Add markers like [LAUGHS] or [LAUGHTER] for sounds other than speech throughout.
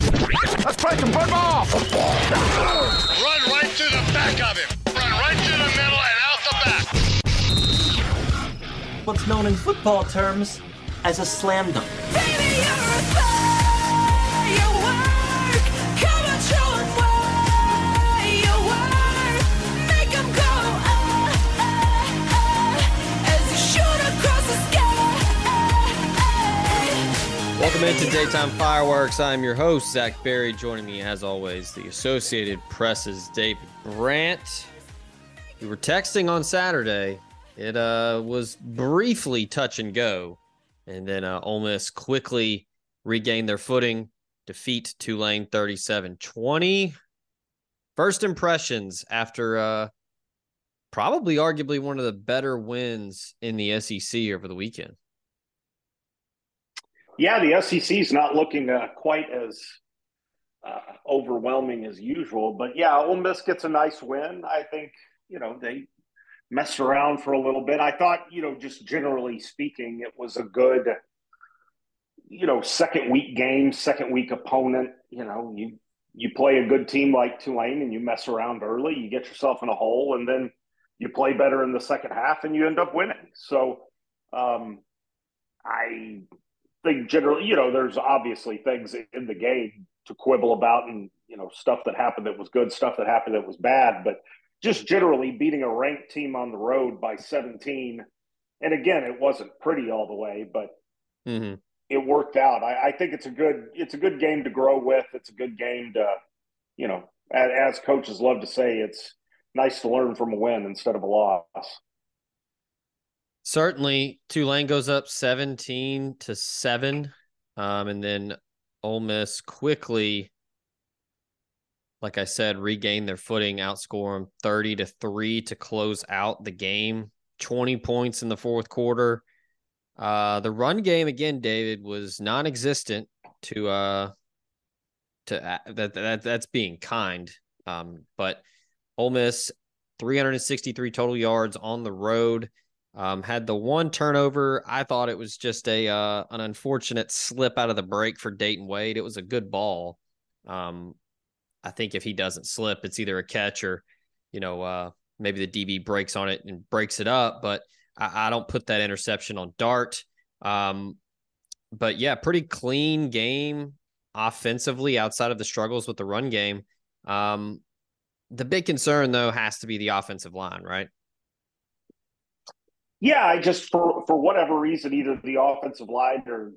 Let's play some football. Run right to the back of him. Run right to the middle and out the back. What's known in football terms as a slam dunk. Welcome into Daytime Fireworks. I'm your host, Zach Berry. Joining me, as always, the Associated Press's David Brandt. We were texting on Saturday. It uh, was briefly touch and go, and then uh, Ole Miss quickly regained their footing, defeat Tulane 37 20. First impressions after uh, probably arguably one of the better wins in the SEC over the weekend. Yeah, the SEC is not looking uh, quite as uh, overwhelming as usual, but yeah, Ole Miss gets a nice win. I think you know they messed around for a little bit. I thought you know just generally speaking, it was a good you know second week game, second week opponent. You know you you play a good team like Tulane and you mess around early, you get yourself in a hole, and then you play better in the second half and you end up winning. So um, I think generally, you know, there's obviously things in the game to quibble about and, you know, stuff that happened that was good, stuff that happened that was bad. But just generally beating a ranked team on the road by 17. And again, it wasn't pretty all the way, but mm-hmm. it worked out. I, I, think it's a good, it's a good game to grow with. It's a good game to, you know, as, as coaches love to say, it's nice to learn from a win instead of a loss certainly Tulane goes up 17 to 7 um, and then Ole Miss quickly like I said regain their footing outscore them 30 to 3 to close out the game. 20 points in the fourth quarter. Uh, the run game again David was non-existent to uh to uh, that, that that's being kind um, but Ole Miss 363 total yards on the road um, had the one turnover. I thought it was just a uh, an unfortunate slip out of the break for Dayton Wade. It was a good ball. Um, I think if he doesn't slip, it's either a catch or, you know, uh, maybe the DB breaks on it and breaks it up. But I, I don't put that interception on Dart. Um, but yeah, pretty clean game offensively outside of the struggles with the run game. Um, the big concern though has to be the offensive line, right? Yeah, I just for for whatever reason, either the offensive line or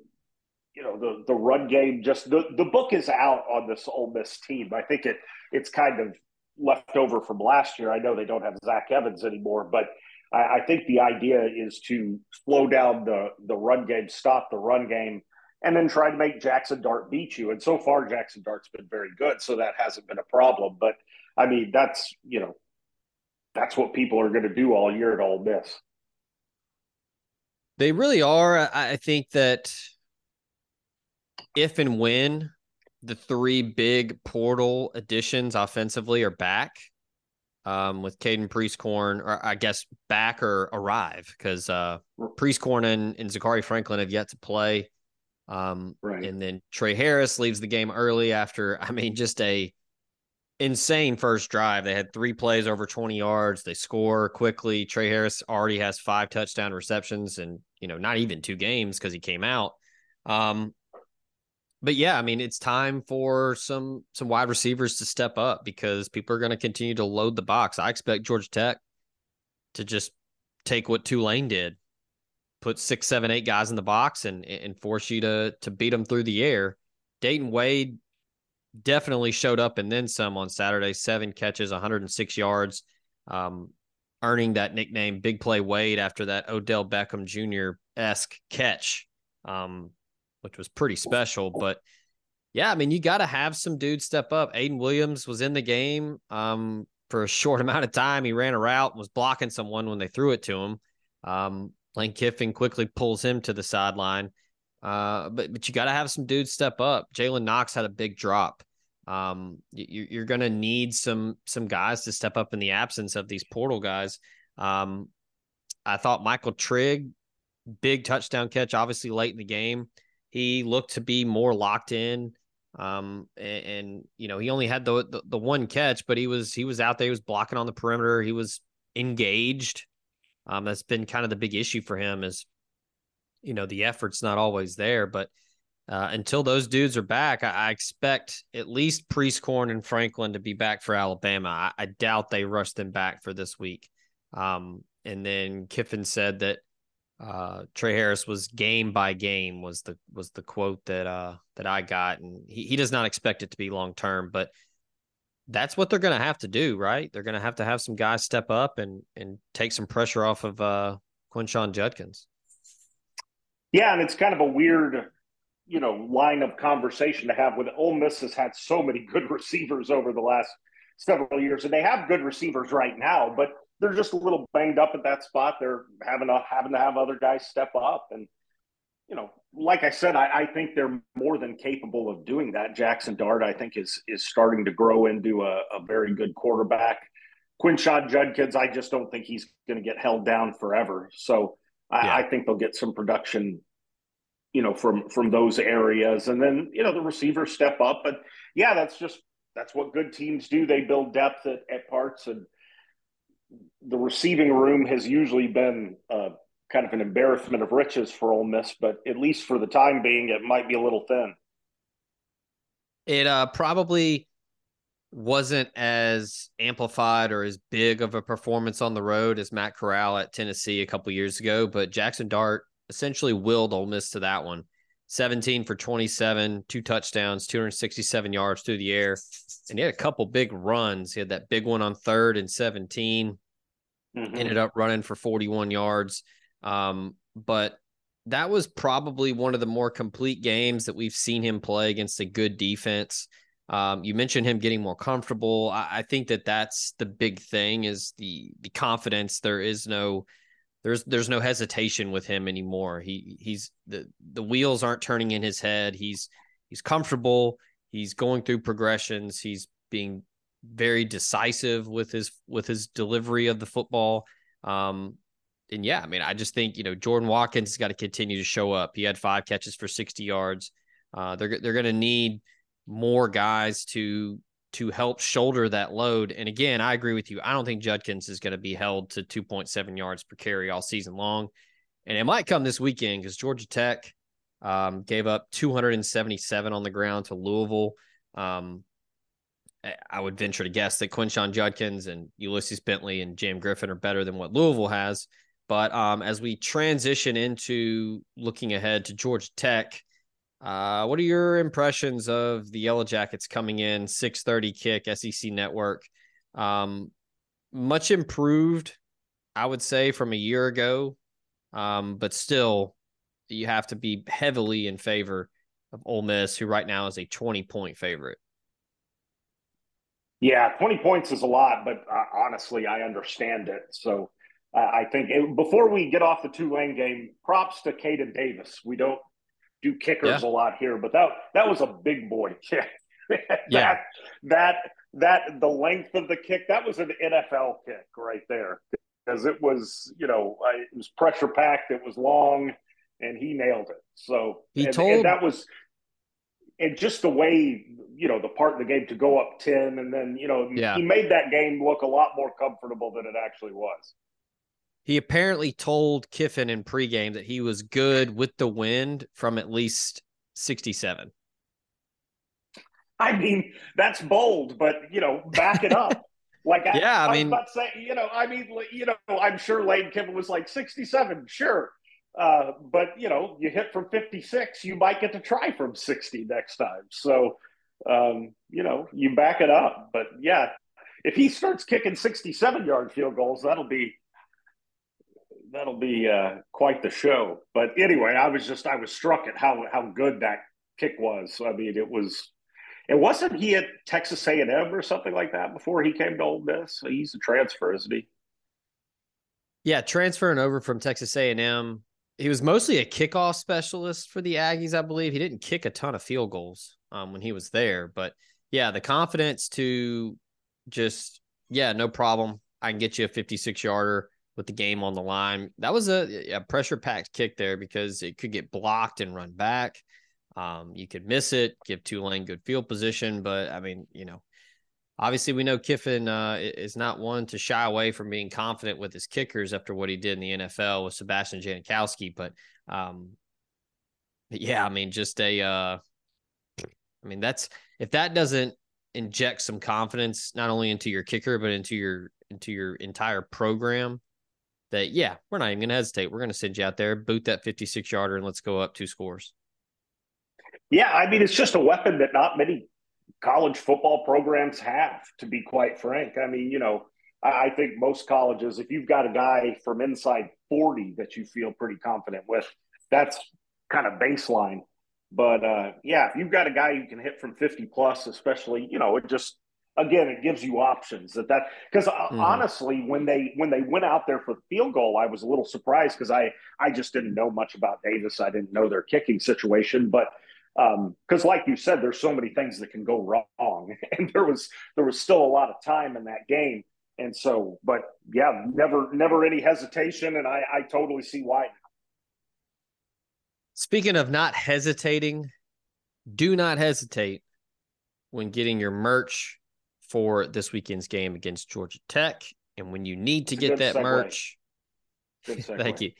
you know the the run game, just the the book is out on this Ole Miss team. I think it it's kind of left over from last year. I know they don't have Zach Evans anymore, but I, I think the idea is to slow down the the run game, stop the run game, and then try to make Jackson Dart beat you. And so far, Jackson Dart's been very good, so that hasn't been a problem. But I mean, that's you know, that's what people are going to do all year at Ole Miss. They really are. I think that if and when the three big portal additions offensively are back. Um, with Caden Prieskorn, or I guess back or arrive because uh, Prieskorn and, and Zakhari Franklin have yet to play. Um, right. And then Tre Harris leaves the game early after, I mean, just a insane first drive. They had three plays over 20 yards. They score quickly. Tre Harris already has five touchdown receptions and, you know, not even two games because he came out. Um, but yeah, I mean, it's time for some some wide receivers to step up because people are going to continue to load the box. I expect Georgia Tech to just take what Tulane did, put six, seven, eight guys in the box and and force you to to beat them through the air. Dayton Wade definitely showed up and then some on Saturday. Seven catches, 106 yards, um, earning that nickname Big Play Wade after that Odell Beckham Jr. esque catch. Um, which was pretty special. But yeah, I mean, you got to have some dudes step up. Ayden Williams was in the game um, for a short [LAUGHS] amount of time. He ran a route, and was blocking someone when they threw it to him. Um, Lane Kiffin quickly pulls him to the sideline. Uh, but but you got to have some dudes step up. Jalen Knox had a big drop. Um, you, you're going to need some some guys to step up in the absence of these portal guys. Um, I thought Michael Trigg, big touchdown catch, obviously late in the game. He looked to be more locked in. Um, and, and you know, he only had the, the, the one catch, but he was he was out there, he was blocking on the perimeter, he was engaged. Um, that's been kind of the big issue for him is, you know, the effort's not always there. But uh, until those dudes are back, I, I, expect at least Prieskorn and Franklin to be back for Alabama. I, I doubt they rush them back for this week. Um, and then Kiffin said that uh, Tre Harris was game by game was the was the quote that uh that I got, and he, he does not expect it to be long term, but that's what they're going to have to do, right? They're going to have to have some guys step up and and take some pressure off of uh, Quinshon Judkins. Yeah, and it's kind of a weird, you know, line of conversation to have with Ole Miss has had so many [LAUGHS] good receivers over the last several years, and they have good receivers right now, but they're just a little banged up at that spot. They're having to having to have other guys step up, and you know, like I said, I, I think they're more than capable of doing that. Jackson Dart, I think, is is starting to grow into a, a very good quarterback. Quinshon Judkins, I just don't think he's going to get held down forever. So I, yeah. I think they'll get some production, you know, from from those areas, and then you know the receivers step up. But yeah, that's just that's what good teams do. They build depth at, at parts and the receiving room has usually been uh, kind of an embarrassment of riches for Ole Miss, but at least for the time being, it might be a little thin. It uh, probably wasn't as amplified or as big of a performance on the road as Matt Corral at Tennessee a couple years ago, but Jackson Dart essentially willed Ole Miss to that one. 17 for 27, two touchdowns, 267 yards through the air. And he had a couple big runs. He had that big one on third and 17 mm-hmm. ended up running for 41 yards. Um, but that was probably one of the more complete games that we've seen him play against a good defense. Um, you mentioned him getting more comfortable. I, I, think that that's the big thing is the the confidence. There is no there's there's no hesitation with him anymore. He he's the the wheels aren't turning in his head. He's he's comfortable. He's going through progressions. He's being very decisive with his with his delivery of the football. Um, and yeah, I mean, I just think you know Jordan Watkins has got to continue to show up. He had five catches for sixty yards. Uh, they're they're going to need more guys to to help shoulder that load. And again, I agree with you. I don't think Judkins is going to be held to 2.7 yards per carry all season long. And it might come this weekend because Georgia Tech um, gave up 277 on the ground to Louisville. Um, I would venture to guess that Quinshon Judkins and Ulysses Bentley and Jam Griffin are better than what Louisville has. But um, as we transition into looking ahead to Georgia Tech, uh, what are your impressions of the Yellow Jackets coming in 6:30 kick SEC Network? Um, much improved, I would say, from a year ago, um, but still, you have to be heavily in favor of Ole Miss, who right now is a 20 point favorite. Yeah, 20 points is a lot, but uh, honestly, I understand it. So uh, I think it, before we get off the Tulane game, props to Caden Davis. We don't do kickers Yeah. a lot here, but that that was a big boy [LAUGHS] kick. that, Yeah. that that the length of the kick that was an NFL kick right there because it was you know it was pressure packed, it was long, and he nailed it. So He and, told- and that was and just the way you know the part of the game to go up 10 and then you know Yeah. he made that game look a lot more comfortable than it actually was He apparently told Kiffin in pregame that he was good with the wind from at least 67. i mean that's bold but you know back it up. [LAUGHS] Like I, Yeah, I was mean- about to say you know i mean you know i'm sure lane kiffin was like 67 sure. Uh, but you know you hit from 56 you might get to try from 60 next time. So um, you know you back it up. But yeah if he starts kicking 67 yard field goals that'll be that'll be uh, quite the show. But anyway, I was just I was struck at how how good that kick was. I mean, it was. It wasn't he at Texas A and M or something like that before he came to Ole Miss. He's a transfer, isn't he? Yeah, transferring over from Texas A&M. He was mostly a kickoff specialist for the Aggies, I believe. He didn't kick a ton of field goals um, when he was there, but yeah, the confidence to just yeah, no problem. I can get you a 56 yarder with the game on the line. That was a, a pressure packed kick there because it could get blocked and run back. Um, you could miss it, give Tulane good field position, but I mean, you know, obviously we know Kiffin uh, is not one to shy away from being confident with his kickers after what he did in the NFL with Sebastian Janikowski. But um, but yeah, I mean, just a, uh, I mean, that's if that doesn't inject some confidence not only into your kicker but into your into your entire program. That yeah, we're not even gonna hesitate. We're gonna send you out there, boot that 56 yarder, and let's go up two scores. Yeah, I mean, it's just a weapon that not many college football programs have, to be quite frank. I mean, you know, I, I think most colleges, if you've got a guy from inside 40 that you feel pretty confident with, that's kind of baseline. But uh, yeah, if you've got a guy who can hit from 50 plus, especially, you know, it just, again, it gives you options that that, because Mhm. honestly, when they, when they went out there for the field goal, I was a little surprised because I, I just didn't know much about Davis. I didn't know their kicking situation, but um because like you said there's so many things that can go wrong [LAUGHS] and there was there was still a lot of time in that game and so but yeah never never any hesitation and i i totally see why Speaking of not hesitating, do not hesitate when getting your merch for this weekend's game against Georgia Tech. And when you need to It's get that segue. merch, [LAUGHS] thank you.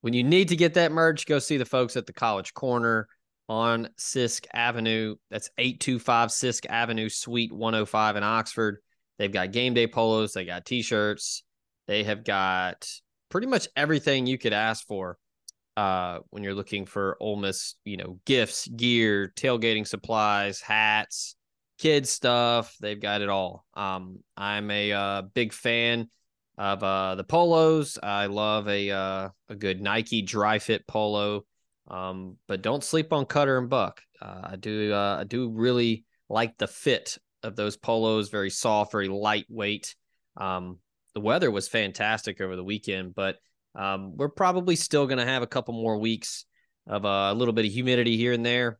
When you need to get that merch, go see the folks at the College Corner on Sisk Avenue. That's 825 Sisk Avenue, Suite 105 in Oxford. They've got game day polos, they got t shirts, they have got pretty much everything you could ask for uh, when you're looking for Ole Miss, you know, gifts, gear, tailgating supplies, hats, kids stuff. They've got it all. Um, I'm a uh, big fan of uh, the polos. I love a uh, a good Nike dry fit polo. Um, but don't sleep on Cutter and Buck. Uh, I do uh, I do really like the fit of those polos. Very soft, very lightweight. Um, the weather was fantastic over the weekend, but um, we're probably still going to have a couple more weeks of uh, a little bit of humidity here and there.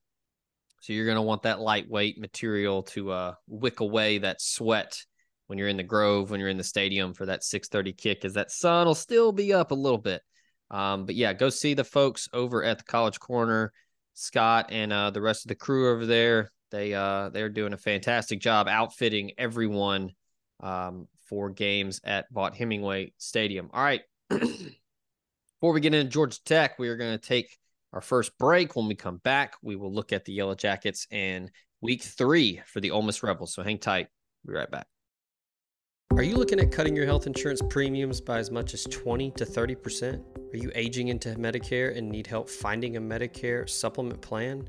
So you're going to want that lightweight material to uh, wick away that sweat when you're in the Grove, when you're in the stadium for that 6:30 kick, as that sun will still be up a little bit. Um, but yeah, go see the folks over at the College Corner, Scott and uh, the rest of the crew over there. They uh, they're doing a fantastic job outfitting everyone um, for games at Vaught Hemingway Stadium. All right. [CLEARS THROAT] Before we get into Georgia Tech, we are going to take our first break. When we come back, we will look at the Yellow Jackets and week three for the Ole Miss Rebels. So hang tight. Be right back. Are you looking at cutting your health insurance premiums by as much as 20 to 30%? Are you aging into Medicare and need help finding a Medicare supplement plan?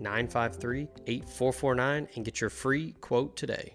953 8449 and get your free quote today.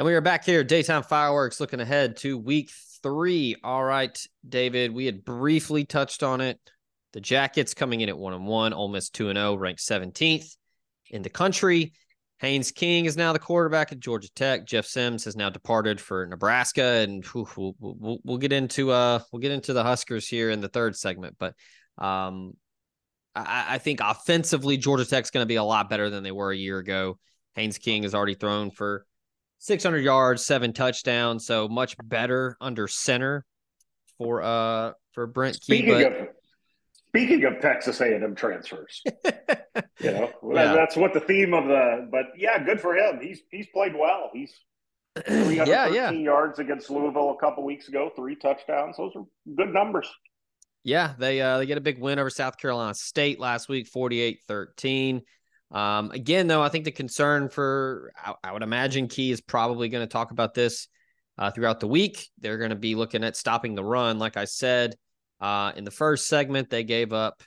And we are back here, daytime fireworks, looking ahead to week three. All right, David, we had briefly touched on it. The Jackets coming in at one and one, Ole Miss two and zero, ranked seventeenth in the country. Haynes King is now the quarterback at Georgia Tech. Jeff Sims has now departed for Nebraska, and we'll, we'll, we'll, get into uh we'll get into the Huskers here in the third segment. But um, I, I think offensively, Georgia Tech's going to be a lot better than they were a year ago. Haynes King has already thrown for 600 yards, seven touchdowns, so much better under center for uh for Brent Key. Speaking but... of speaking of Texas A&M transfers, [LAUGHS] you know yeah. that's what the theme of the. But yeah, good for him. He's he's played well. He's 313 [CLEARS THROAT] yeah, yeah. yards against Louisville a couple weeks ago, three touchdowns. Those are good numbers. Yeah, they uh they get a big win over South Carolina State last week, 48-13. Um, again, though, I think the concern for, I, I would imagine Key is probably going to talk about this uh, throughout the week. They're going to be looking at stopping the run. Like I said uh, in the first segment, they gave up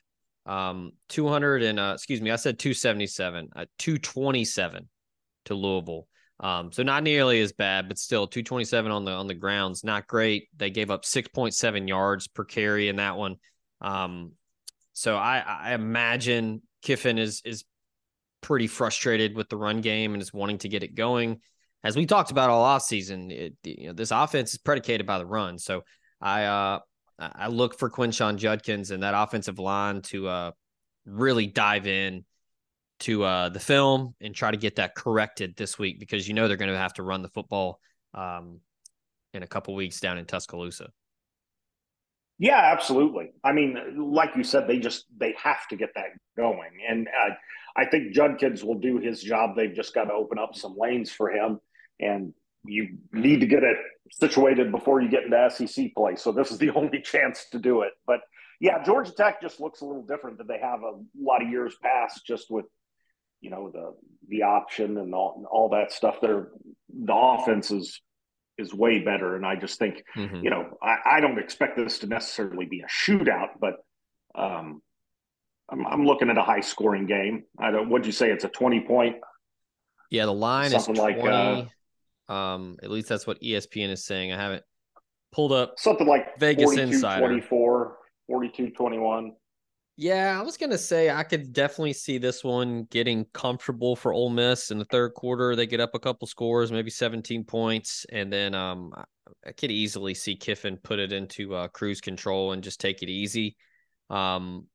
um, 200 and, uh, excuse me, I said 277, uh, 227 to Louisville. Um, so not nearly as bad, but still 227 on the on the grounds, not great. They gave up 6.7 yards per carry in that one. Um, so I, I imagine Kiffin is is pretty frustrated with the run game and is wanting to get it going. As we talked about all offseason, it, you know, this offense is predicated by the run. So I uh, I look for Quinshon Judkins and that offensive line to uh, really dive in to uh, the film and try to get that corrected this week because you know they're going to have to run the football um, in a couple weeks down in Tuscaloosa. Yeah, absolutely. I mean, like you said, they just they have to get that going, and uh, I think Judkins will do his job. They've just got to open up some lanes for him, and you need to get it situated before you get into SEC play. So this is the [LAUGHS] only chance to do it. But yeah, Georgia Tech just looks a little different than they have a lot of years past, just with you know the the option and all, all that stuff. There, the offense is is way better, and I just think mm-hmm. you know I, I don't expect this to necessarily be a shootout, but um, I'm, I'm looking at a high scoring game. I don't. What'd you say? It's a 20 point. Yeah, the line something is 20. Like, uh, um, at least that's what ESPN is saying. I haven't pulled up something like Vegas 42, Insider. 24, 42, 21. Yeah, I was gonna say I could definitely see this one getting comfortable for Ole Miss in the third quarter. They get up a couple scores, maybe 17 points, and then um, I could easily see Kiffin put it into uh, cruise control and just take it easy. Um,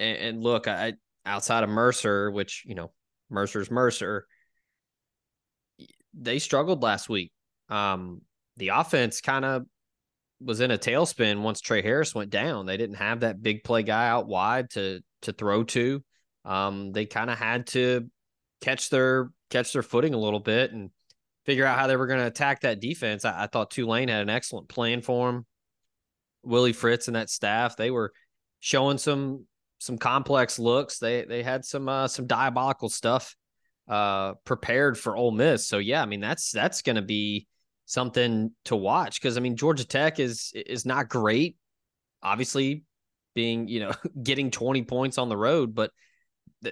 and, and look, I outside of Mercer, which you know Mercer's Mercer, they struggled last week. Um, the offense kind of was in a tailspin once Tre Harris went down. They didn't have that big play guy out wide to to throw to. Um, they kind of had to catch their catch their footing a little bit and figure out how they were going to attack that defense. I, I, thought Tulane had an excellent plan for him. Willie Fritz and that staff, they were showing some some complex looks. They they had some uh, some diabolical stuff uh, prepared for Ole Miss. So yeah, I mean that's that's going to be something to watch because I mean Georgia Tech is is not great, obviously being you know [LAUGHS] getting 20 points on the road, but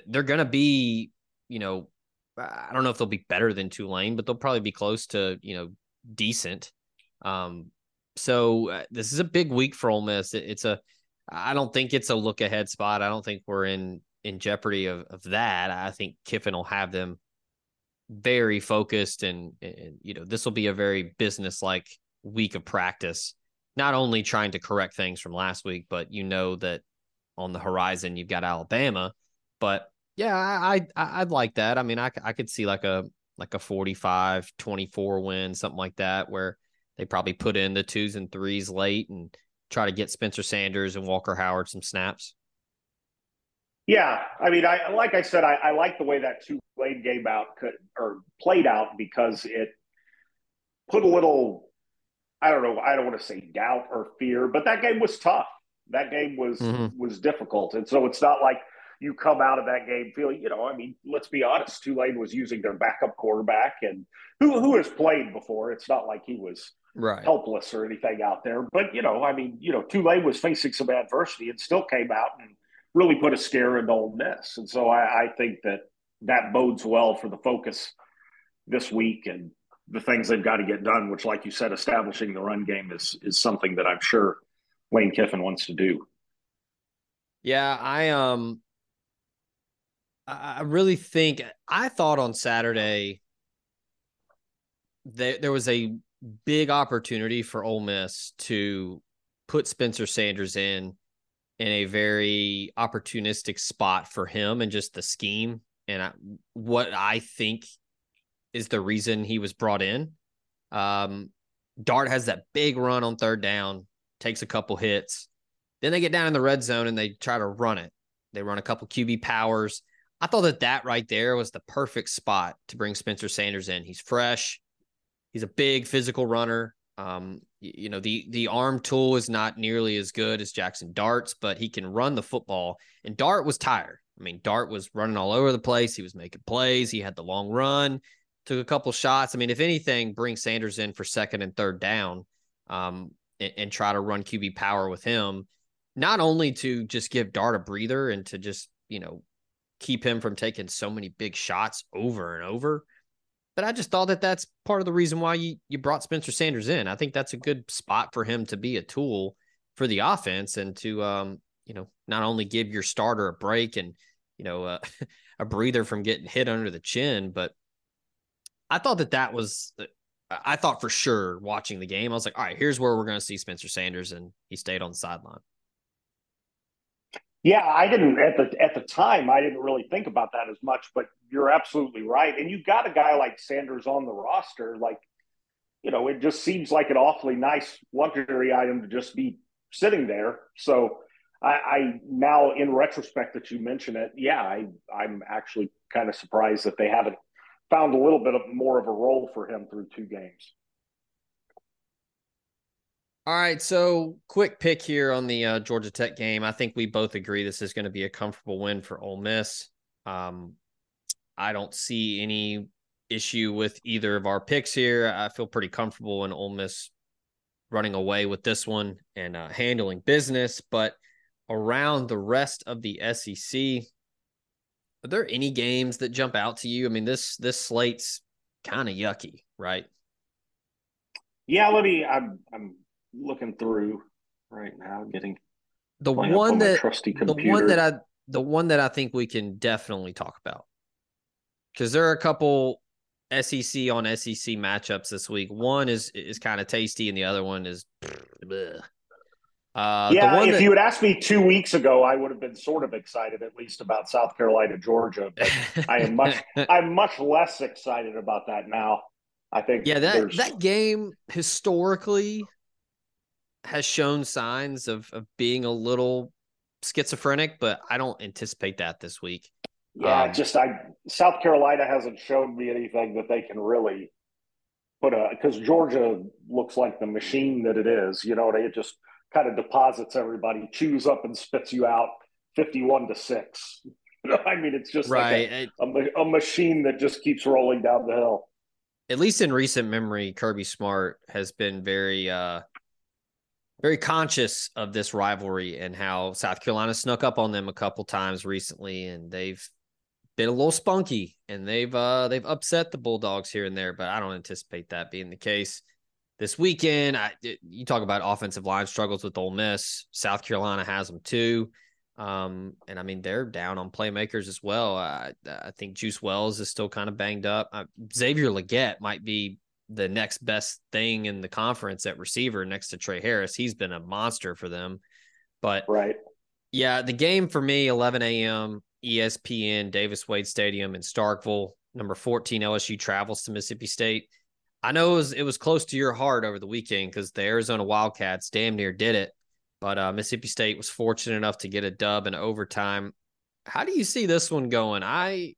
they're going to be you know I don't know if they'll be better than Tulane, but they'll probably be close to you know decent. Um, so uh, this is a big week for Ole Miss. It, it's a I don't think it's a look ahead spot. I don't think we're in in jeopardy of, of that. I think Kiffin will have them very focused and, and you know this will be a very business like week of practice not only trying to correct things from last week but you know that on the horizon, you've got Alabama. But yeah, I, I I'd like that. I mean, I I could see like a like a 45 24 win, something like that, where they probably put in the twos and threes late and try to get Spencer Sanders and Walker Howard some snaps. Yeah, I mean, I like I said, I, I like the way that two lane game out could or played out because it put a little, I don't know, I don't want to say doubt or fear, but that game was tough. That game was mm-hmm. was difficult, and so it's not like you come out of that game feeling, you know, I mean, let's be honest, Tulane was using their backup quarterback, and who who has played before. It's not like he was right. helpless or anything out there, but you know, I mean, you know, Tulane was facing some adversity and still came out and really put a scare into Ole Miss, and so I, I think that that bodes well for the focus this week and the things they've got to get done. Which, like you said, establishing the run game is is something that I'm sure Lane Kiffin wants to do. Yeah, I um I really think I thought on Saturday that there was a big opportunity for Ole Miss to put Spencer Sanders in in a very opportunistic spot for him and just the scheme and I, what I think is the reason he was brought in. Um, Dart has that big run on third down, takes a couple hits. Then they get down in the red zone and they try to run it. They run a couple QB powers. I thought that that right there was the perfect spot to bring Spencer Sanders in. He's fresh. He's a big physical runner. Um, you know, the the arm tool is not nearly as good as Jackson Dart's, but he can run the football. And Dart was tired. I mean, Dart was running all over the place. He was making plays. He had the long run, took a couple shots. I mean, if anything, bring Sanders in for second and third down, um, and, and try to run QB power with him. Not only to just give Dart a breather and to just you know keep him from taking so many big shots over and over, but I just thought that that's part of the reason why you you brought Spencer Sanders in. I think that's a good spot for him to be a tool for the offense and to um you know not only give your starter a break and you know uh, [LAUGHS] a breather from getting hit under the chin, but I thought that that was uh, I thought for sure watching the game I was like, all right, here's where we're going to see Spencer Sanders, and he stayed on the sideline. Yeah, I didn't at the the time. I didn't really think about that as much, but you're absolutely right. And you've got a guy like Sanders on the roster, like you know, it just seems like an awfully nice luxury item to just be sitting there. So I, I now, in retrospect, that you mention it, yeah, I I'm actually kind of surprised that they haven't found a little bit of more of a role for him through two games. All right, so quick pick here on the uh, Georgia Tech game. I think we both agree this is going to be a comfortable win for Ole Miss. Um, I don't see any issue with either of our picks here. I feel pretty comfortable in Ole Miss running away with this one and uh, handling business. But around the rest of the SEC, are there any games that jump out to you? I mean, this this slate's kind of yucky, right? Yeah, let me. I'm I'm looking through right now, getting the one that the one that I the one that I think we can definitely talk about because there are a couple SEC on SEC matchups this week. One is is kind of tasty, and the other one is. Uh, yeah, if that, you had asked me two weeks ago, I would have been sort of excited, at least about South Carolina, Georgia. But I am much, [LAUGHS] I'm much less excited about that now. I think. Yeah, that that game historically has shown signs of of being a little schizophrenic, but I don't anticipate that this week. Yeah, um, just I South Carolina hasn't shown me anything that they can really put a because Georgia looks like the machine that it is. You know, it just kind of deposits everybody, chews up and spits you out fifty-one to six. [LAUGHS] I mean, it's just right. like a, a, a machine that just keeps rolling down the hill. At least in recent memory, Kirby Smart has been very uh very conscious of this rivalry and how South Carolina snuck up on them a couple times recently, and they've been a little spunky and they've uh they've upset the Bulldogs here and there, but I don't anticipate that being the case this weekend. I, you talk about offensive line struggles with Ole Miss. South Carolina has them too. Um, and I mean, they're down on playmakers as well. I, I think Juice Wells is still kind of banged up. Uh, Xavier Legette might be the next best thing in the conference at receiver next to Tre Harris. He's been a monster for them. But right. Yeah, the game for me, 11 a.m. ESPN Davis Wade Stadium in Starkville. Number 14 LSU travels to Mississippi State. I know it was it was close to your heart over the weekend because the Arizona Wildcats damn near did it, but uh, Mississippi State was fortunate enough to get a dub in overtime. How do you see this one going? I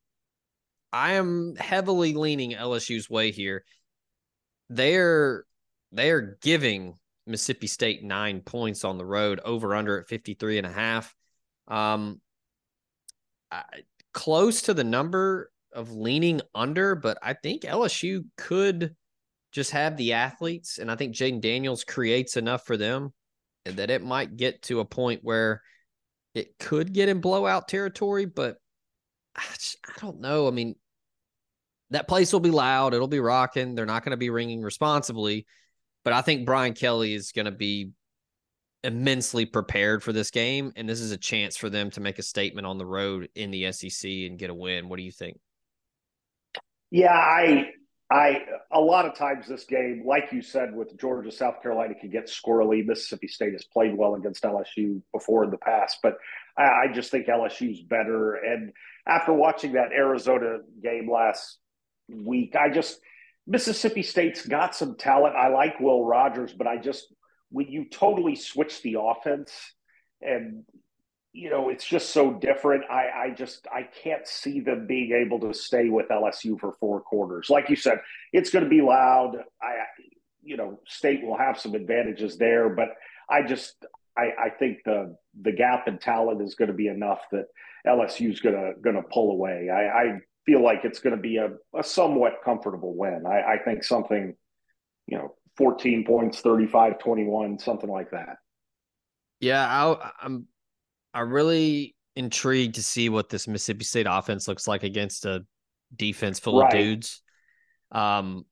I am heavily leaning LSU's way here. They're they're giving Mississippi State nine points on the road, over under at 53 and a half. Um, I, close to the number of leaning under, but I think LSU could just have the athletes, and I think Jayden Daniels creates enough for them that it might get to a point where it could get in blowout territory, but I, just, I don't know. I mean, that place will be loud, it'll be rocking. They're not going to be ringing responsibly, but I think Brian Kelly is going to be immensely prepared for this game, and this is a chance for them to make a statement on the road in the SEC and get a win. What do you think? Yeah, I I a lot of times this game, like you said, with Georgia, South Carolina can get squirrely. Mississippi State has played well against LSU before in the past, but I, I just think LSU's better. And after watching that Arizona game last week, I just Mississippi State's got some talent. I like Will Rogers, but I just when you totally switch the offense and you know, it's just so different. I, I just I can't see them being able to stay with LSU for four quarters. Like you said, it's going to be loud. I, you know, State will have some advantages there, but I just I, I think the the gap in talent is going to be enough that LSU is going to going to pull away. I, I feel like it's going to be a, a somewhat comfortable win. I, I think something, you know, 14 points, 35, 21, something like that. Yeah, I, I'm I'm really intrigued to see what this Mississippi State offense looks like against a defense full right. of dudes. Um,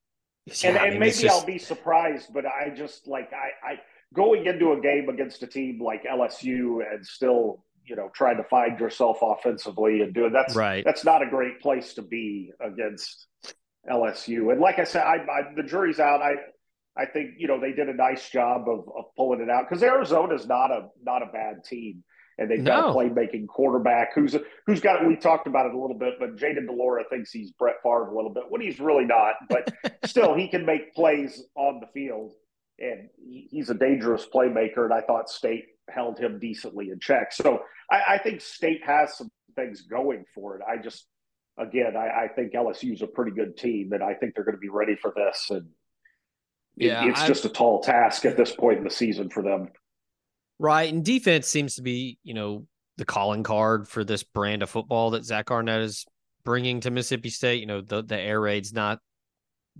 yeah, and, I mean, maybe just... I'll be surprised, but I just like I, I going into a game against a team like LSU and still you know trying to find yourself offensively and doing that's right. That's not a great place to be against LSU. And like I said, I, I the jury's out. I I think you know they did a nice job of, of pulling it out because Arizona's not a not a bad team and they've got no. a playmaking quarterback who's who's got we talked about it a little bit, but Jayden de Laura thinks he's Brett Favre a little bit when he's really not, but [LAUGHS] still he can make plays on the field, and he's a dangerous playmaker. And I thought State held him decently in check, so I, I think State has some things going for it. I just again, I, I think LSU is a pretty good team, and I think they're going to be ready for this. And yeah, it, it's I've, just a tall task at this point in the season for them. Right. And defense seems to be, you know, the calling card for this brand of football that Zach Arnett is bringing to Mississippi State. You know, the, the air raid's not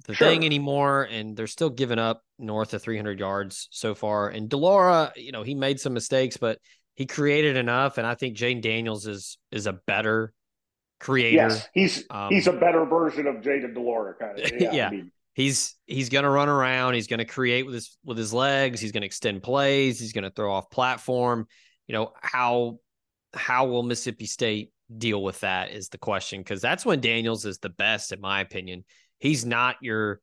the sure. thing anymore, and they're still giving up north of 300 yards so far. And de Laura, you know, he made some mistakes, but he created enough. And I think Jayden Daniels is is a better creator. Yes, he's um, he's a better version of Jayden de Laura, kind of. [LAUGHS] Yeah, yeah. I mean, he's he's going to run around. He's going to create with his with his legs. He's going to extend plays. He's going to throw off platform. You know how how will Mississippi State deal with that is the question because that's when Daniels is the best in my opinion. He's not your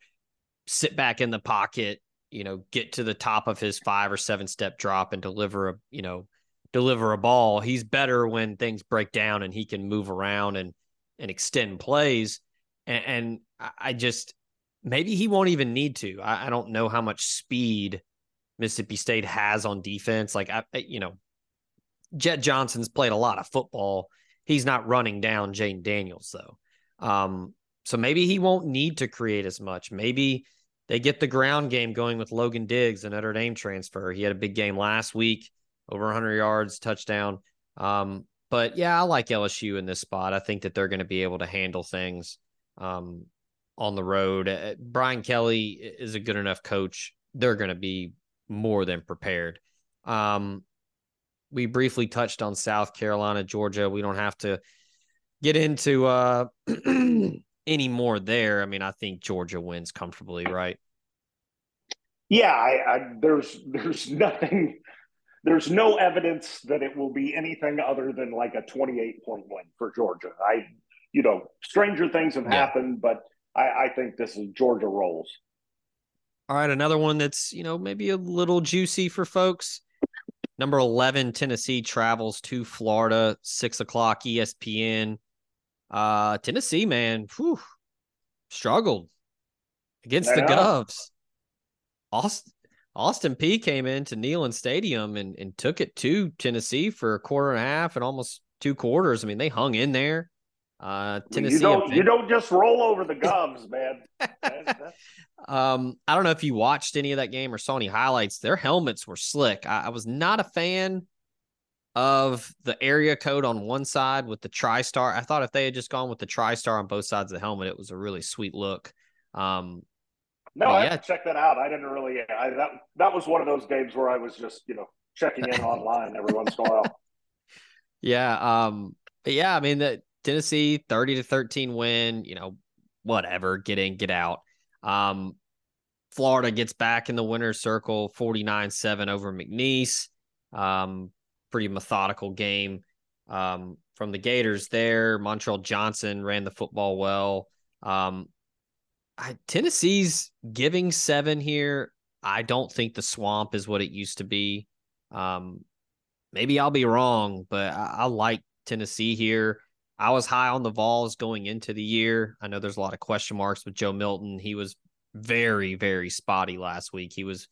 sit back in the pocket, you know, get to the top of his five or seven step drop and deliver a you know deliver a ball. He's better when things break down and he can move around and and extend plays. And, and I just maybe he won't even need to. I, I, don't know how much speed Mississippi State has on defense. Like I, you know, Jett Johnson's played a lot of football. He's not running down Jayden Daniels though. Um, so maybe he won't need to create as much. Maybe they get the ground game going with Logan Diggs, and Notre Dame transfer. He had a big game last week, over 100 yards, touchdown. Um, but yeah, I like LSU in this spot. I think that they're going to be able to handle things. Um, on the road. Uh, Brian Kelly is a good enough coach. They're going to be more than prepared. Um, we briefly touched on South Carolina, Georgia. We don't have to get into uh, [CLEARS THROAT] any more there. I mean, I think Georgia wins comfortably, right? Yeah, I, I, there's there's [LAUGHS] nothing, there's no evidence that it will be anything other than like a 28 point win for Georgia. I, you know, stranger things have yeah. happened, but I, I think this is Georgia rolls. All right, another one that's you know maybe a little juicy for folks. Number 11, Tennessee travels to Florida, six o'clock ESPN. Uh, Tennessee, man, whew, struggled against the Govs. Austin, Austin Peay came into Neyland Stadium and, and took it to Tennessee for a quarter and a half and almost two quarters. I mean, they hung in there. Uh, Tennessee. You don't, you don't just roll over the [LAUGHS] Govs, man. [LAUGHS] um, I don't know if you watched any of that game or saw any highlights. Their helmets were slick. I, I was not a fan of the area code on one side with the TriStar. I thought if they had just gone with the TriStar on both sides of the helmet, it was a really sweet look. Um, no, I yeah. have to check that out. I didn't really. I, that that was one of those games where I was just you know checking in [LAUGHS] online every once in a while. Yeah. Um. yeah. I mean, the Tennessee thirty to thirteen win. You know, whatever. Get in, get out. Um. Florida gets back in the winner's circle, 49-7 over McNeese. Um, pretty methodical game um, from the Gators there. Montrell Johnson ran the football well. Um, I, Tennessee's giving seven here. I don't think the swamp is what it used to be. Um, maybe I'll be wrong, but I, I like Tennessee here. I was high on the Vols going into the year. I know there's a lot of question marks with Joe Milton. He was very, very spotty last week. He was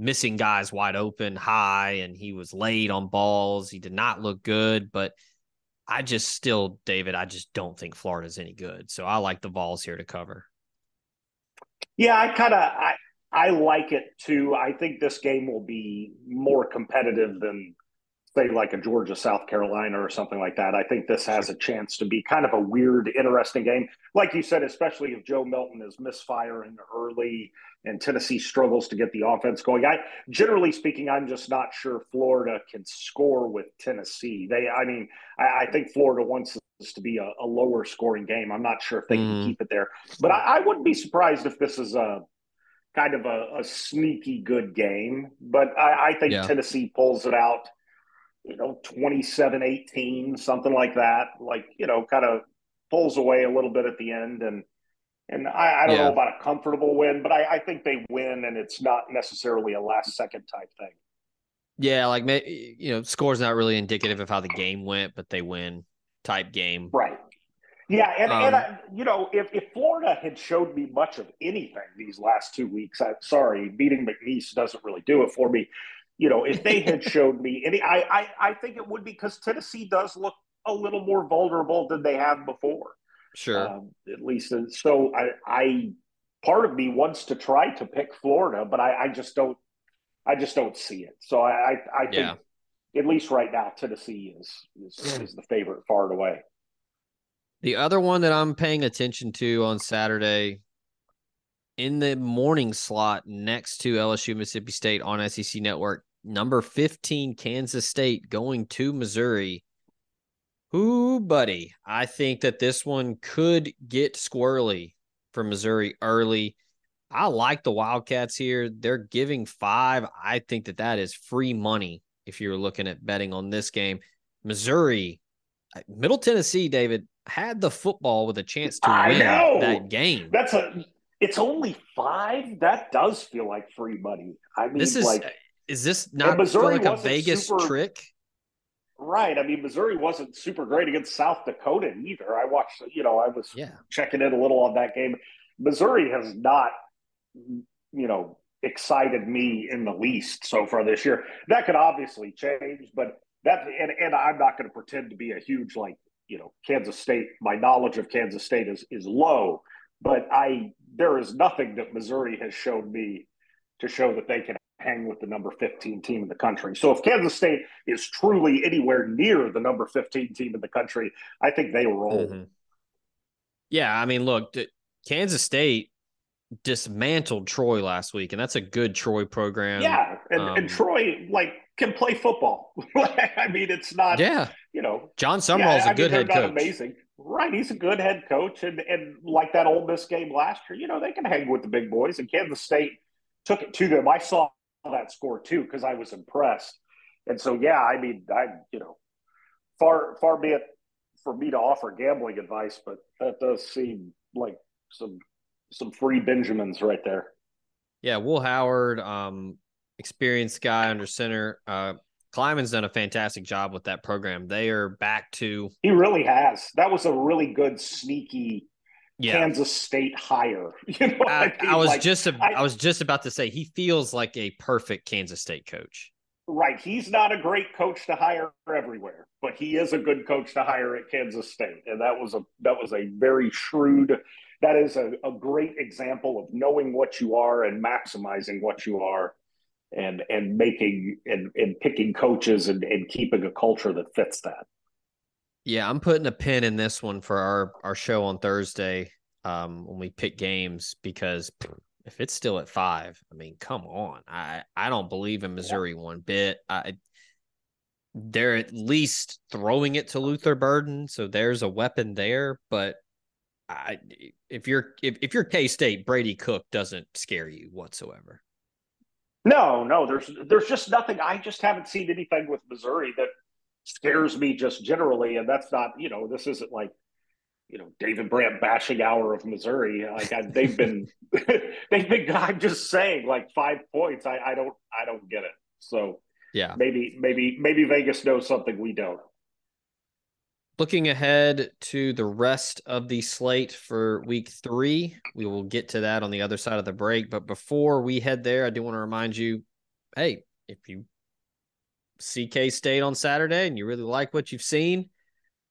missing guys wide open high and he was late on balls. He did not look good, but I just still, David, I just don't think Florida's any good. So I like the Vols here to cover. Yeah, I kind of I I like it too. I think this game will be more competitive than say like a Georgia South Carolina or something like that. I think this has a chance to be kind of a weird, interesting game. Like you said, especially if Joe Milton is misfiring early and Tennessee struggles to get the offense going. I generally speaking, I'm just not sure Florida can score with Tennessee. They, I mean, I, I think Florida wants this to be a, a, lower scoring game. I'm not sure if they mm. can keep it there, but I, I, wouldn't be surprised if this is a kind of a, a sneaky good game. But I, I think yeah. Tennessee pulls it out you know, 27 18, something like that. Like, you know, kind of pulls away a little bit at the end. And, and I, I don't yeah. know about a comfortable win, but I, I think they win and it's not necessarily a last second type thing. Yeah. Like, you know, score's not really indicative of how the game went, but they win type game. Right. Yeah, and, um, and I, you know, if, if Florida had showed me much of anything these last two weeks, I'm sorry, beating McNeese doesn't really do it for me you know, if they had [LAUGHS] showed me any, I, I, I think it would be because Tennessee does look a little more vulnerable than they have before. Sure. Um, at least, so I, I, part of me wants to try to pick Florida, but I, I just don't, I just don't see it. So I, I, I think yeah. at least right now, Tennessee is, is, is the favorite far and away. The other one that I'm paying attention to on Saturday in the morning slot next to LSU Mississippi State on SEC Network number 15 Kansas State going to Missouri. Ooh, buddy. I think that this one could get squirrely for Missouri early. I like the Wildcats here. They're giving five. I think that that is free money if you're looking at betting on this game. Missouri, uh, Middle Tennessee, David, had the football with a chance to win that game. That's a it's only five. That does feel like free money. I mean, this is like is this not like a Vegas super, trick? Right. I mean, Missouri wasn't super great against South Dakota either. I watched, you know, I was yeah. checking in a little on that game. Missouri has not, you know, excited me in the least so far this year. That could obviously change, but that and, and I'm not going to pretend to be a huge like, you know, Kansas State. My knowledge of Kansas State is is low, but I there is nothing that Missouri has shown me to show that they can hang with the number 15 team in the country. So if Kansas State is truly anywhere near the number 15 team in the country, I think they roll. Mm-hmm. Yeah, I mean, look, Kansas State dismantled Troy last week, and that's a good Troy program. Yeah, and, um, and Troy like can play football. [LAUGHS] I mean, it's not. Yeah, you know, Jon Sumrall's yeah, a good mean, head coach. Amazing, right? He's a good head coach, and and like that Ole Miss game last year, you know, they can hang with the big boys. And Kansas State took it to them. I saw that score too because I was impressed. And so, yeah, I mean, I you know, far far be it for me to offer gambling advice, but that does seem like some some free Benjamins right there. Yeah, Will Howard, um, experienced guy under center. Uh, Klieman's done a fantastic job with that program. They are back to. He really has. That was a really good sneaky Yeah, Kansas State hire. [LAUGHS] You know, what I, mean? I was Like, just a, I- I was just about to say he feels like a perfect Kansas State coach. right. He's not a great coach to hire everywhere, but he is a good coach to hire at Kansas State, and that was a that was a very shrewd. That is a, a great example of knowing what you are and maximizing what you are, and and making and, and picking coaches and, and keeping a culture that fits that. Yeah, I'm putting a pin in this one for our our show on Thursday um, when we pick games because if it's still at five, I mean, come on, I I don't believe in Missouri one bit. I they're at least throwing it to Luther Burden, so there's a weapon there. But I if you're if, if you're K State, Brady Cook doesn't scare you whatsoever. No, no, there's there's just nothing. I just haven't seen anything with Missouri that scares me just generally, and that's not you know this isn't like you know David Brandt bashing hour of Missouri. Like I, they've been [LAUGHS] they've been. I'm just saying like five points. I, I don't I don't get it. So Yeah. maybe maybe maybe Vegas knows something we don't. Looking ahead to the rest of the slate for week three, we will get to that on the other side of the break. But before we head there, I do want to remind you hey, if you see K State on Saturday and you really like what you've seen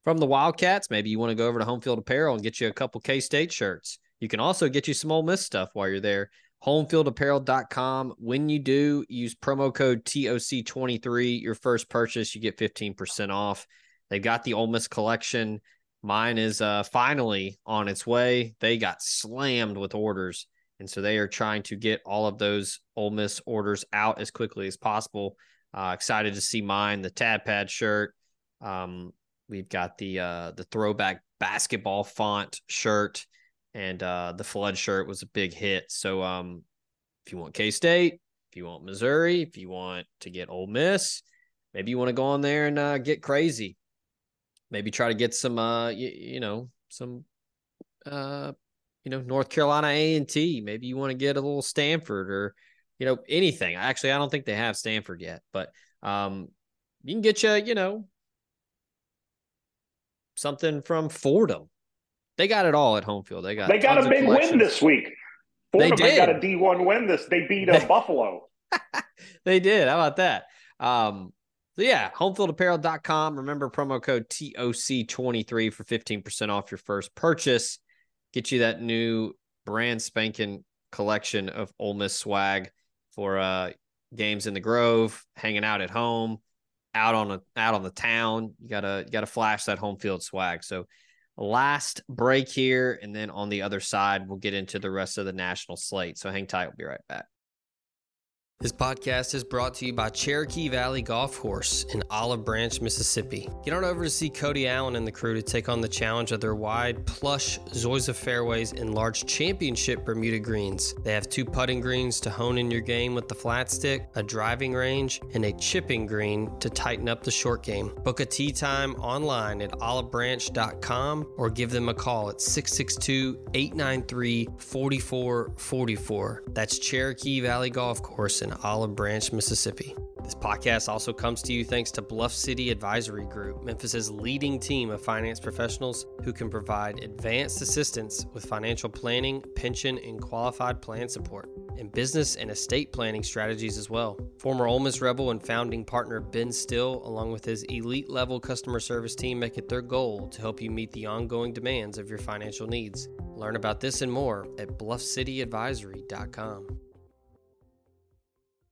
from the Wildcats, maybe you want to go over to Home Field Apparel and get you a couple K State shirts. You can also get you some Ole Miss stuff while you're there. Homefieldapparel.com. When you do, use promo code TOC23. Your first purchase, you get 15% off. They've got the Ole Miss collection. Mine is uh, finally on its way. They got slammed with orders. And so they are trying to get all of those Ole Miss orders out as quickly as possible. Uh, excited to see mine, the Tad Pad shirt. Um, we've got the uh, the throwback basketball font shirt, and uh, the flood shirt was a big hit. So um, if you want K State, if you want Missouri, if you want to get Ole Miss, maybe you want to go on there and uh, get crazy. Maybe try to get some, uh, you, you know, some, uh, you know, North Carolina A and T. Maybe you want to get a little Stanford or, you know, anything. Actually, I don't think they have Stanford yet, but um, you can get you, you know, something from Fordham. They got it all at home field. They got They got a big win this week. Fordham, they got a D one win. This they beat a [LAUGHS] Buffalo. they did. How about that? Um, so yeah, homefieldapparel.com. Remember promo code TOC23 for 15% off your first purchase. Get you that new brand spanking collection of Ole Miss swag for uh games in the Grove, hanging out at home, out on a out on the town. You gotta you gotta flash that home field swag. So last break here, and then on the other side, we'll get into the rest of the national slate. So hang tight, we'll be right back. This podcast is brought to you by Cherokee Valley Golf Course in Olive Branch, Mississippi. Get on over to see Cody Allen and the crew to take on the challenge of their wide, plush Zoysia fairways and large championship Bermuda greens. They have two putting greens to hone in your game with the flat stick, a driving range, and a chipping green to tighten up the short game. Book a tee time online at olivebranch.com or give them a call at 662 893 4444. That's Cherokee Valley Golf Course in Olive Branch, Mississippi. This podcast also comes to you thanks to Bluff City Advisory Group, Memphis's leading team of finance professionals who can provide advanced assistance with financial planning, pension, and qualified plan support, and business and estate planning strategies as well. Former Ole Miss Rebel and founding partner Ben Still, along with his elite level customer service team, make it their goal to help you meet the ongoing demands of your financial needs. Learn about this and more at bluffcityadvisory.com.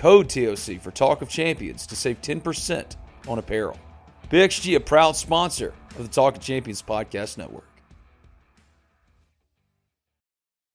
code TOC for Talk of Champions to save 10% on apparel. PXG, a proud sponsor of the Talk of Champions podcast network.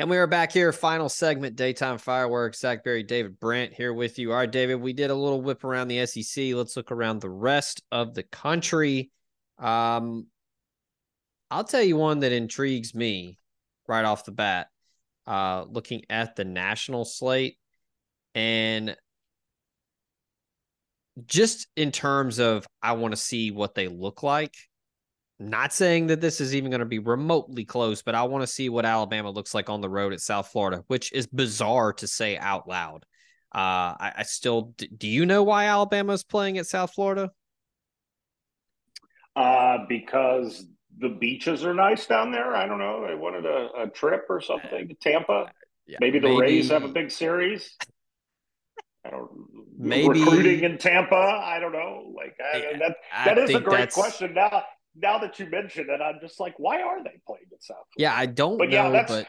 And we are back here, final segment, daytime fireworks. Zach Berry, David Brandt here with you. All right, David, we did a little whip around the SEC. Let's look around the rest of the country. Um, I'll tell you one that intrigues me right off the bat. Uh, looking at the national slate, and just in terms of, I want to see what they look like. Not saying that this is even going to be remotely close, but I want to see what Alabama looks like on the road at South Florida, which is bizarre to say out loud. Uh, I, I still do. You know why Alabama is playing at South Florida? Uh, because the beaches are nice down there. I don't know. They wanted a, a trip or something to Tampa. Yeah, maybe the maybe. Rays have a big series. [LAUGHS] I don't maybe recruiting in Tampa. I don't know. Like I, yeah, that that I is a great question. Now now that you mention it, I'm just like, why are they playing at South? Florida? Yeah, I don't but know, yeah, that's, but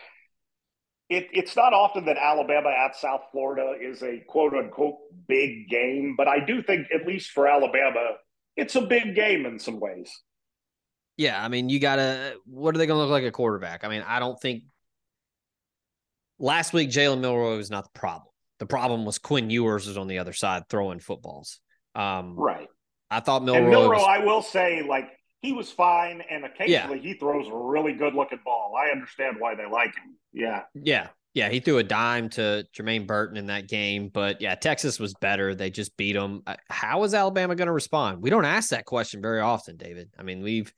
it, it's not often that Alabama at South Florida is a quote unquote big game, but I do think at least for Alabama, it's a big game in some ways. Yeah, I mean, you gotta. What are they going to look like a quarterback? I mean, I don't think last week Jalen Milroe was not the problem. The problem was Quinn Ewers was on the other side throwing footballs. Um, right. I thought Milroe. And Milroe, was, I will say, like he was fine, and occasionally yeah. he throws a really good looking ball. I understand why they like him. Yeah, yeah, yeah. He threw a dime to Jermaine Burton in that game, but yeah, Texas was better. They just beat them. Uh, how is Alabama going to respond? We don't ask that question very often, David. I mean, we've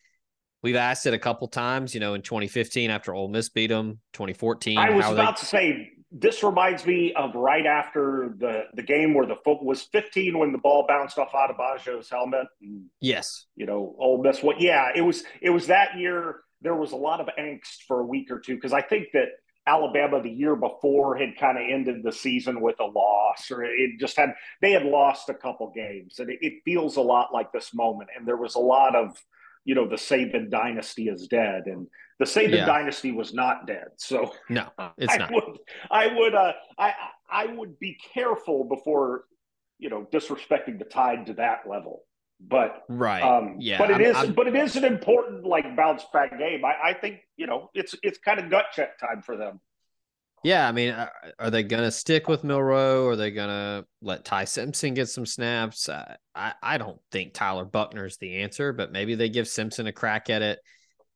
we've asked it a couple times. You know, in 2015 after Ole Miss beat them, 2014. I was about they... to say this reminds me of right after the the game where the foot was 15 when the ball bounced off Adebayo's helmet. And, yes, you know, Ole Miss. What? Yeah, it was. It was that year. There was a lot of angst for a week or two because I think that Alabama the year before had kind of ended the season with a loss, or it just had they had lost a couple games, and it, it feels a lot like this moment. And there was a lot of you know the Saban dynasty is dead, and the Saban yeah. dynasty was not dead. So no, [LAUGHS] it's I not. Would, I would, uh, I, I would be careful before, you know, disrespecting the Tide to that level. But right, um, yeah. But it I'm, is, I'm, but it is an important like bounce back game. I, I think you know it's it's kind of gut check time for them. Yeah, I mean, uh, are they going to stick with Milroe? Or are they going to let Ty Simpson get some snaps? I, I, I don't think Tyler Buchner's the answer, but maybe they give Simpson a crack at it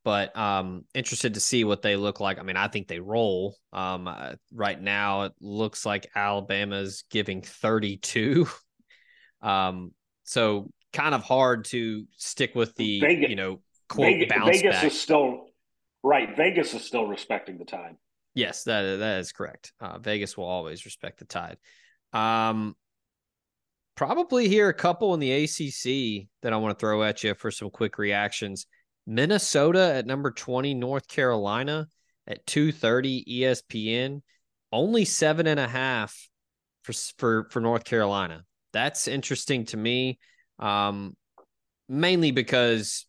but um interested to see what they look like. I mean, I think they roll. Um uh, right now it looks like Alabama's giving 32. [LAUGHS] um so kind of hard to stick with the Vegas, you know quote Vegas, bounce Vegas back. is still right. Vegas is still respecting the time. Yes, that that is correct. Uh, Vegas will always respect the tide. Um probably here a couple in the ACC that I want to throw at you for some quick reactions. Minnesota at number 20, North Carolina at 230 ESPN, only seven and a half for for for North Carolina. That's interesting to me. Um, mainly because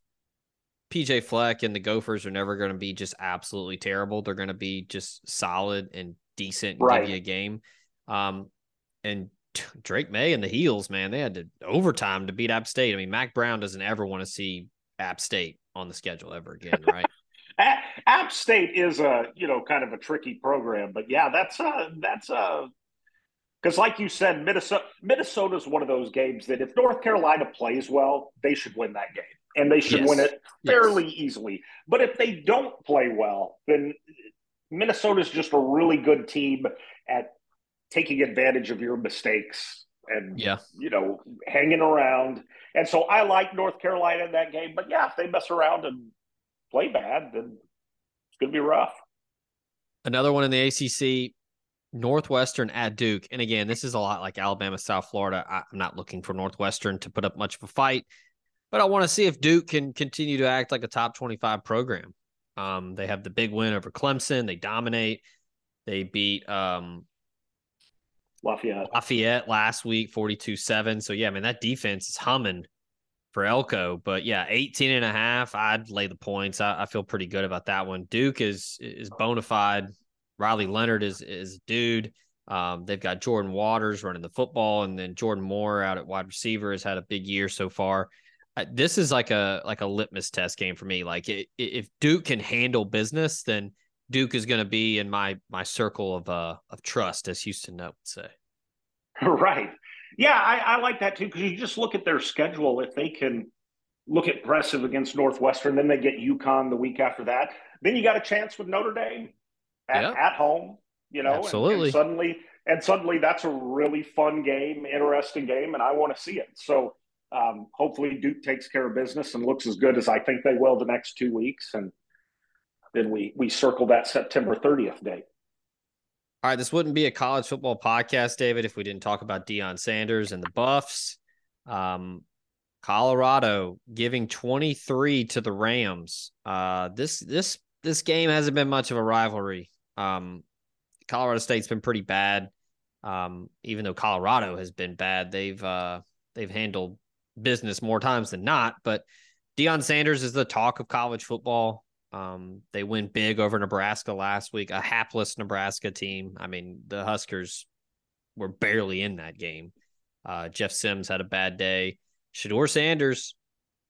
PJ Fleck and the Gophers are never going to be just absolutely terrible. They're going to be just solid and decent and right. give you a game. Um, and Drake Maye and the Heels, man, they had to overtime to beat App State. I mean, Mack Brown doesn't ever want to see App State on the schedule ever again, [LAUGHS] right? App State is a you know kind of a tricky program, but yeah, that's a that's a because like you said, Minnesota Minnesota's one of those games that if North Carolina plays well, they should win that game, and they should Yes. win it fairly Yes. easily. But if they don't play well, then Minnesota's just a really good team at taking advantage of your mistakes and Yeah. you know hanging around. And so I like North Carolina in that game, but yeah, if they mess around and play bad, then it's going to be rough. Another one in the ACC, Northwestern at Duke. And again, this is a lot like Alabama, South Florida. I'm not looking for Northwestern to put up much of a fight, but I want to see if Duke can continue to act like a top 25 program. Um, they have the big win over Clemson. They dominate. They beat um, Lafayette. Lafayette last week, 42 7. So, yeah, I mean, that defense is humming for Elko. But yeah, 18 and a half, I'd lay the points. I, I feel pretty good about that one. Duke is is bona fide. Riley Leonard is is a dude. Um, they've got Jordan Waters running the football, and then Jordan Moore out at wide receiver has had a big year so far. This is like a like a litmus test game for me. Like i if Duke can handle business, then Duke is going to be in my my circle of uh of trust, as Houston Nutt would say. [LAUGHS] right. Yeah, I, I like that too because you just look at their schedule. If they can look at impressive against Northwestern, then they get UConn the week after that. Then you got a chance with Notre Dame at, Yeah. at home. You know, and- Absolutely. And, suddenly, and suddenly, that's a really fun game, interesting game, and I want to see it. So um, hopefully, Duke takes care of business and looks as good as I think they will the next two weeks, and then we we circle that September 30th date. All right, this wouldn't be a college football podcast, David, if we didn't talk about Deion Sanders and the Buffs. Um, Colorado giving 23 to the Rams. Uh, this this this game hasn't been much of a rivalry. Um, Colorado State's been pretty bad. Um, even though Colorado has been bad, they've uh, they've handled business more times than not. But Deion Sanders is the talk of college football. Um, they win big over Nebraska last week, a hapless Nebraska team. I mean, the Huskers were barely in that game. Uh, Jeff Sims had a bad day. Shedeur Sanders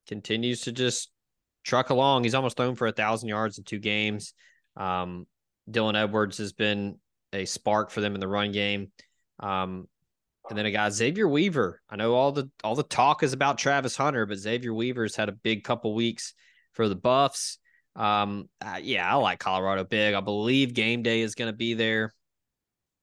continues to just truck along. He's almost thrown for a thousand yards in two games. Um, Dylan Edwards has been a spark for them in the run game. Um, and then a guy Xavier Weaver. I know all the all the talk is about Travis Hunter, but Xavier Weaver's had a big couple weeks for the Buffs. Um, yeah, I like Colorado big. I believe game day is going to be there.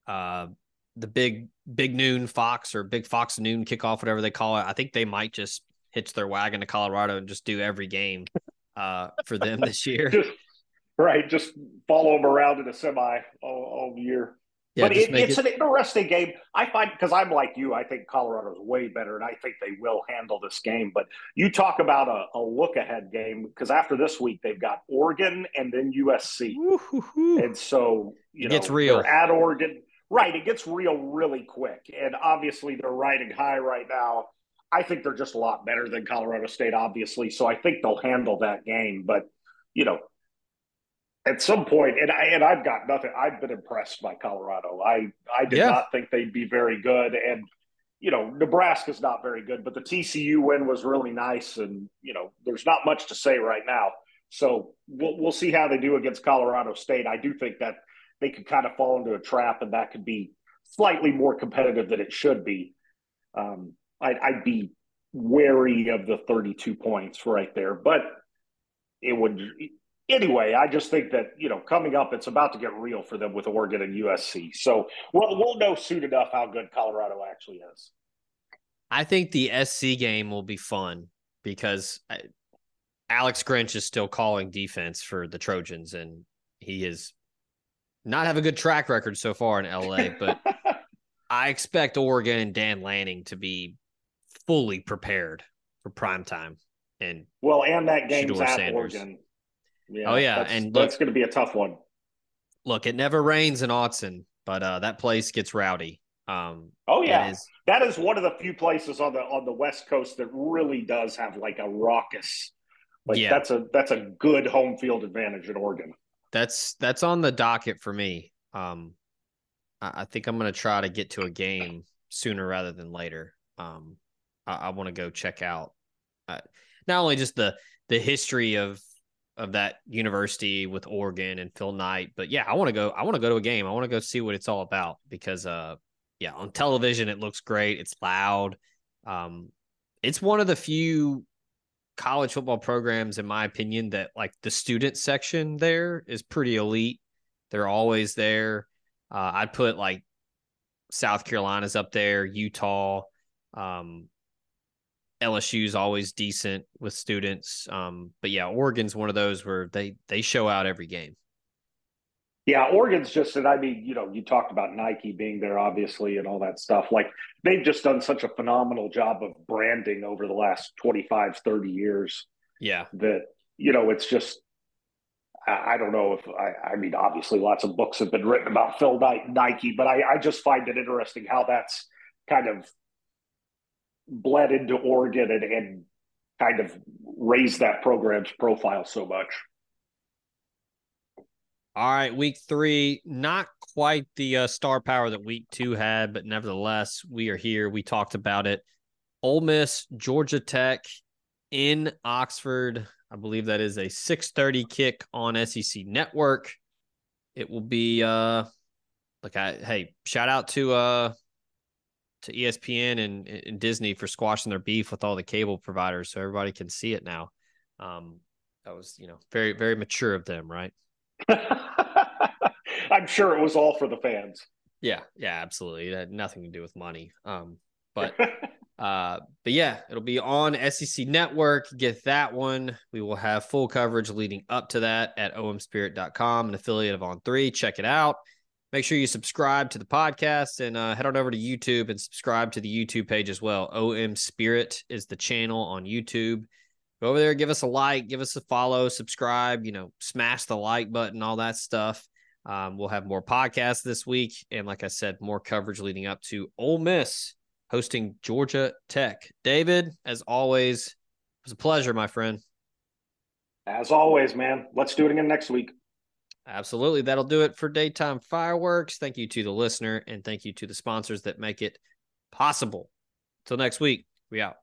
Uh, the big big noon Fox or big Fox noon kickoff, whatever they call it. I think they might just hitch their wagon to Colorado and just do every game uh, for them this year. [LAUGHS] Just, right, just follow them around in a semi all, all year. Yeah, but it, it's it- an interesting game. I find because I'm like you, I think Colorado's way better, and I think they will handle this game. But you talk about a, a look ahead game because after this week they've got Oregon and then USC, and so you It know gets real. at Oregon. Right, it gets real really quick, and obviously they're riding high right now. I think they're just a lot better than Colorado State, obviously. So I think they'll handle that game. But you know, at some point, and I and I've got nothing. I've been impressed by Colorado. I I did Yeah. not think they'd be very good, and you know, Nebraska's not very good, but the TCU win was really nice, and you know, there's not much to say right now. So we'll we'll see how they do against Colorado State. I do think that they could kind of fall into a trap, and that could be slightly more competitive than it should be. Um, I'd, I'd be wary of the 32 points right there, but it would anyway. I just think that you know coming up, it's about to get real for them with Oregon and USC. So we'll we'll know soon enough how good Colorado actually is. I think the SC game will be fun because I, Alex Grinch is still calling defense for the Trojans, and he is not have a good track record so far in LA. [LAUGHS] But I expect Oregon and Dan Lanning to be fully prepared for prime time. And Well, and that game's Shedeur at Sanders. Oregon. Yeah, Oh, yeah, that's, and that's going to be a tough one. look, it never rains in Autzen, but uh, that place gets rowdy. Um, Oh yeah, is- that is one of the few places on the on the West Coast that really does have like a raucous. Like Yeah. that's a that's a good home field advantage in Oregon. that's that's on the docket for me. Um, I, I think I'm going to try to get to a game sooner rather than later. Um, I, I want to go check out uh, not only just the the history of of that university with Oregon and Phil Knight, but yeah, I want to go. I want to go to a game. I want to go see what it's all about because, uh, yeah, on television it looks great. It's loud. Um, it's one of the few college football programs, in my opinion, that like the student section there is pretty elite. They're always there. Uh, I'd put like South Carolina's up there, Utah, um, LSU's always decent with students. Um, but yeah, Oregon's one of those where they they show out every game. Yeah, Oregon's just, and I mean, you know, you talked about Nike being there, obviously, and all that stuff. Like, they've just done such a phenomenal job of branding over the last 25, 30 years. Yeah. That, you know, it's just, I, I don't know if, I, I mean, obviously, lots of books have been written about Phil Knight, Nike, but I, I just find it interesting how that's kind of bled into Oregon and, and kind of raised that program's profile so much. All right, week three, not quite the uh, star power that week two had, but nevertheless, we are here. We talked about it. Ole Miss, Georgia Tech in Oxford. I believe that is a 6:30 kick on SEC Network. It will be uh like I hey, shout out to uh to ESPN and, and Disney for squashing their beef with all the cable providers so everybody can see it now. Um that was, you know, very very mature of them, right? [LAUGHS] I'm sure it was all for the fans. Yeah, yeah, absolutely. It had nothing to do with money. Um, but [LAUGHS] uh, but yeah, it'll be on SEC Network. Get that one. We will have full coverage leading up to that at omspirit.com, an affiliate of On3. Check it out. Make sure you subscribe to the podcast and uh, head on over to YouTube and subscribe to the YouTube page as well. OM Spirit is the channel on YouTube go over there, give us a like, give us a follow, subscribe, you know, smash the like button, all that stuff. Um, we'll have more podcasts this week. And like I said, more coverage leading up to Ole Miss hosting Georgia Tech. David, as always, it was a pleasure, my friend. As always, man. Let's do it again next week. Absolutely. That'll do it for Daytime Fireworks. Thank you to the listener and thank you to the sponsors that make it possible. Till next week, we out.